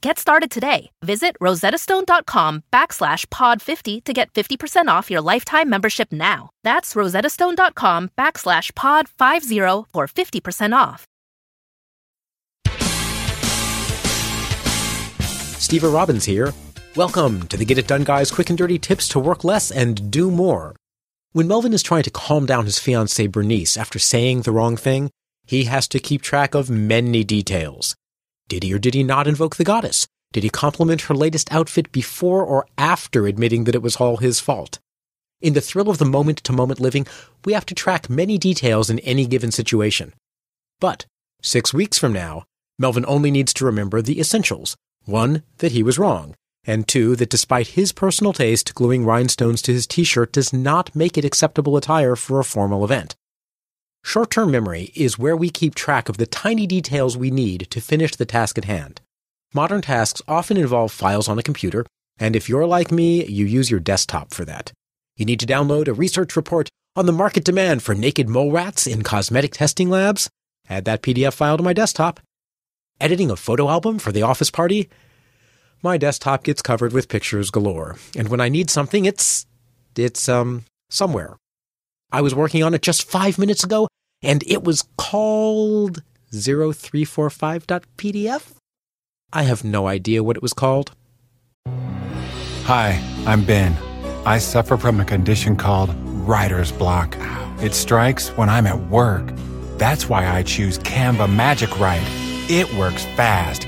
Get started today. Visit rosettastone.com backslash pod50 to get 50% off your lifetime membership now. That's rosettastone.com backslash pod50 for 50% off. Steve Robbins here. Welcome to the Get It Done Guys quick and dirty tips to work less and do more. When Melvin is trying to calm down his fiancee Bernice after saying the wrong thing, he has to keep track of many details. Did he or did he not invoke the goddess? Did he compliment her latest outfit before or after admitting that it was all his fault? In the thrill of the moment to moment living, we have to track many details in any given situation. But six weeks from now, Melvin only needs to remember the essentials. One, that he was wrong. And two, that despite his personal taste, gluing rhinestones to his t-shirt does not make it acceptable attire for a formal event. Short term memory is where we keep track of the tiny details we need to finish the task at hand. Modern tasks often involve files on a computer, and if you're like me, you use your desktop for that. You need to download a research report on the market demand for naked mole rats in cosmetic testing labs. Add that PDF file to my desktop. Editing a photo album for the office party. My desktop gets covered with pictures galore, and when I need something, it's it's um somewhere. I was working on it just five minutes ago, and it was called 0345.pdf. I have no idea what it was called. Hi, I'm Ben. I suffer from a condition called writer's block. It strikes when I'm at work. That's why I choose Canva Magic Write. It works fast,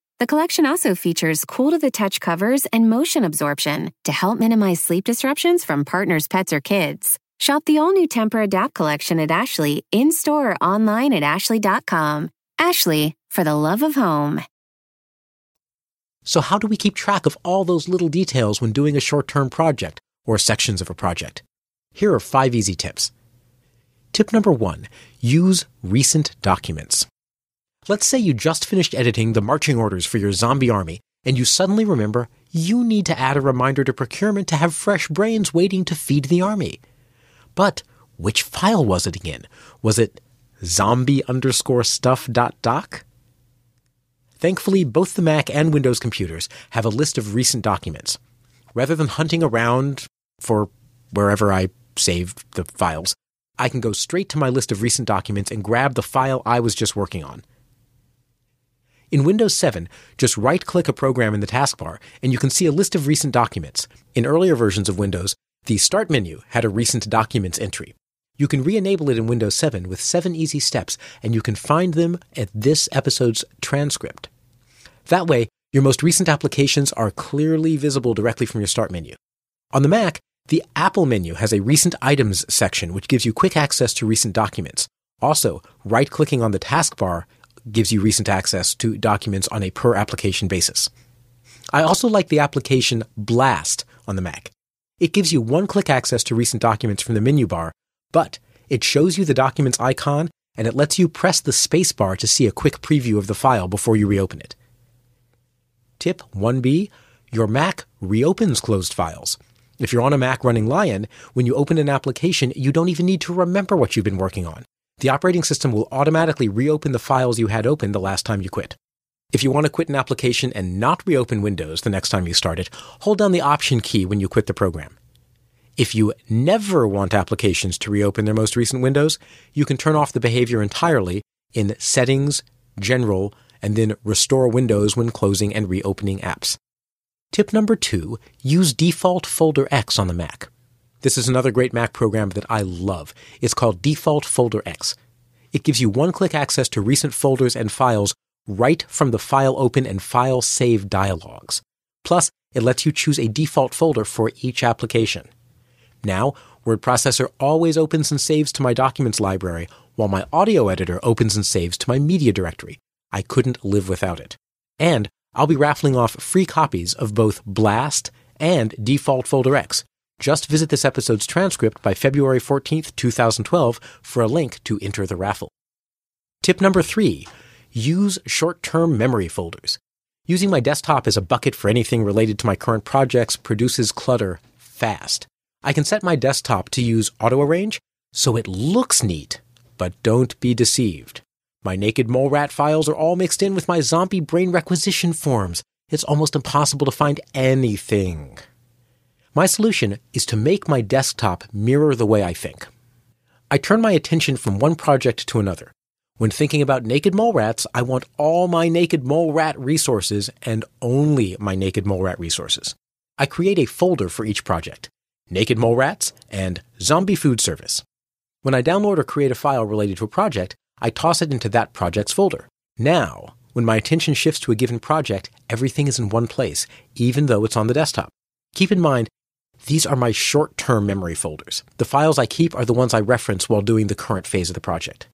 The collection also features cool to the touch covers and motion absorption to help minimize sleep disruptions from partners, pets, or kids. Shop the all new Tempur-Adapt collection at Ashley in store or online at ashley.com. Ashley, for the love of home. So, how do we keep track of all those little details when doing a short term project or sections of a project? Here are five easy tips. Tip number one use recent documents. Let's say you just finished editing the marching orders for your zombie army and you suddenly remember you need to add a reminder to procurement to have fresh brains waiting to feed the army. But which file was it again? Was it zombie underscore stuff dot doc? Thankfully, both the Mac and Windows computers have a list of recent documents. Rather than hunting around for wherever I saved the files, I can go straight to my list of recent documents and grab the file I was just working on. In Windows 7, just right click a program in the taskbar and you can see a list of recent documents. In earlier versions of Windows, the Start menu had a Recent Documents entry. You can re enable it in Windows 7 with seven easy steps, and you can find them at this episode's transcript. That way, your most recent applications are clearly visible directly from your Start menu. On the Mac, The Apple menu has a recent items section, which gives you quick access to recent documents. Also, right clicking on the taskbar gives you recent access to documents on a per application basis. I also like the application Blast on the Mac. It gives you one click access to recent documents from the menu bar, but it shows you the documents icon and it lets you press the spacebar to see a quick preview of the file before you reopen it. Tip 1B Your Mac reopens closed files. If you're on a Mac running Lion, when you open an application, you don't even need to remember what you've been working on. The operating system will automatically reopen the files you had open the last time you quit. If you want to quit an application and not reopen Windows the next time you start it, hold down the Option key when you quit the program. If you never want applications to reopen their most recent windows, you can turn off the behavior entirely in Settings, General, and then Restore Windows when closing and reopening apps. Tip number two, use Default Folder X on the Mac. This is another great Mac program that I love. It's called Default Folder X. It gives you one click access to recent folders and files right from the File Open and File Save dialogues. Plus, it lets you choose a default folder for each application. Now, Word Processor always opens and saves to my documents library, while my audio editor opens and saves to my media directory. I couldn't live without it. And I'll be raffling off free copies of both Blast and Default Folder X. Just visit this episode's transcript by February 14th, 2012 for a link to enter the raffle. Tip number three, use short-term memory folders. Using my desktop as a bucket for anything related to my current projects produces clutter fast. I can set my desktop to use auto arrange so it looks neat, but don't be deceived. My naked mole rat files are all mixed in with my zombie brain requisition forms. It's almost impossible to find anything. My solution is to make my desktop mirror the way I think. I turn my attention from one project to another. When thinking about naked mole rats, I want all my naked mole rat resources and only my naked mole rat resources. I create a folder for each project. Naked Mole Rats, and Zombie Food Service. When I download or create a file related to a project, I toss it into that project's folder. Now, when my attention shifts to a given project, everything is in one place, even though it's on the desktop. Keep in mind, these are my short term memory folders. The files I keep are the ones I reference while doing the current phase of the project.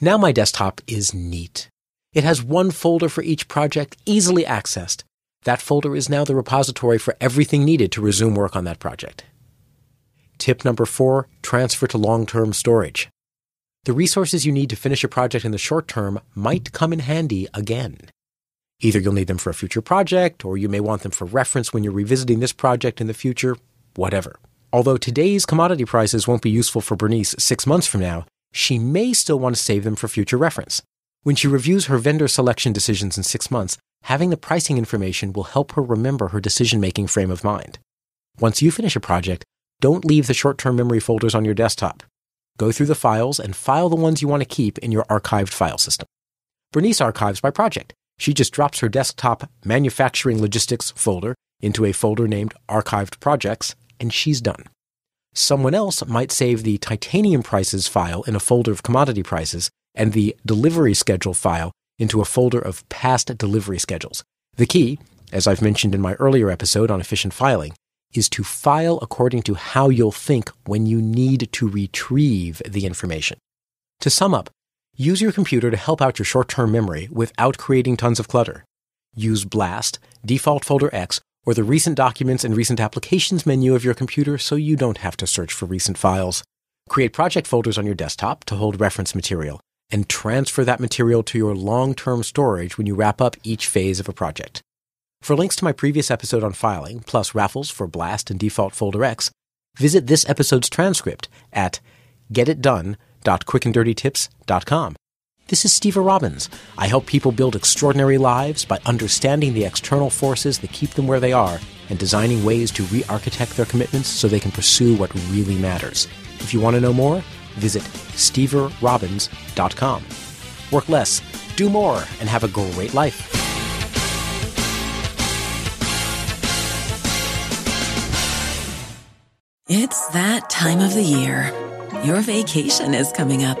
Now my desktop is neat. It has one folder for each project, easily accessed. That folder is now the repository for everything needed to resume work on that project. Tip number four transfer to long term storage. The resources you need to finish a project in the short term might come in handy again. Either you'll need them for a future project, or you may want them for reference when you're revisiting this project in the future, whatever. Although today's commodity prices won't be useful for Bernice six months from now, she may still want to save them for future reference. When she reviews her vendor selection decisions in six months, having the pricing information will help her remember her decision making frame of mind. Once you finish a project, don't leave the short term memory folders on your desktop. Go through the files and file the ones you want to keep in your archived file system. Bernice archives by project. She just drops her desktop manufacturing logistics folder into a folder named archived projects, and she's done. Someone else might save the titanium prices file in a folder of commodity prices and the delivery schedule file into a folder of past delivery schedules. The key, as I've mentioned in my earlier episode on efficient filing, is to file according to how you'll think when you need to retrieve the information. To sum up, use your computer to help out your short-term memory without creating tons of clutter. Use Blast, Default Folder X, or the Recent Documents and Recent Applications menu of your computer so you don't have to search for recent files. Create project folders on your desktop to hold reference material, and transfer that material to your long-term storage when you wrap up each phase of a project. For links to my previous episode on filing, plus raffles for Blast and Default Folder X, visit this episode's transcript at getitdone.quickanddirtytips.com. This is Steve Robbins. I help people build extraordinary lives by understanding the external forces that keep them where they are and designing ways to re architect their commitments so they can pursue what really matters. If you want to know more, visit steverrobbins.com. Work less, do more, and have a great life. It's that time of the year. Your vacation is coming up.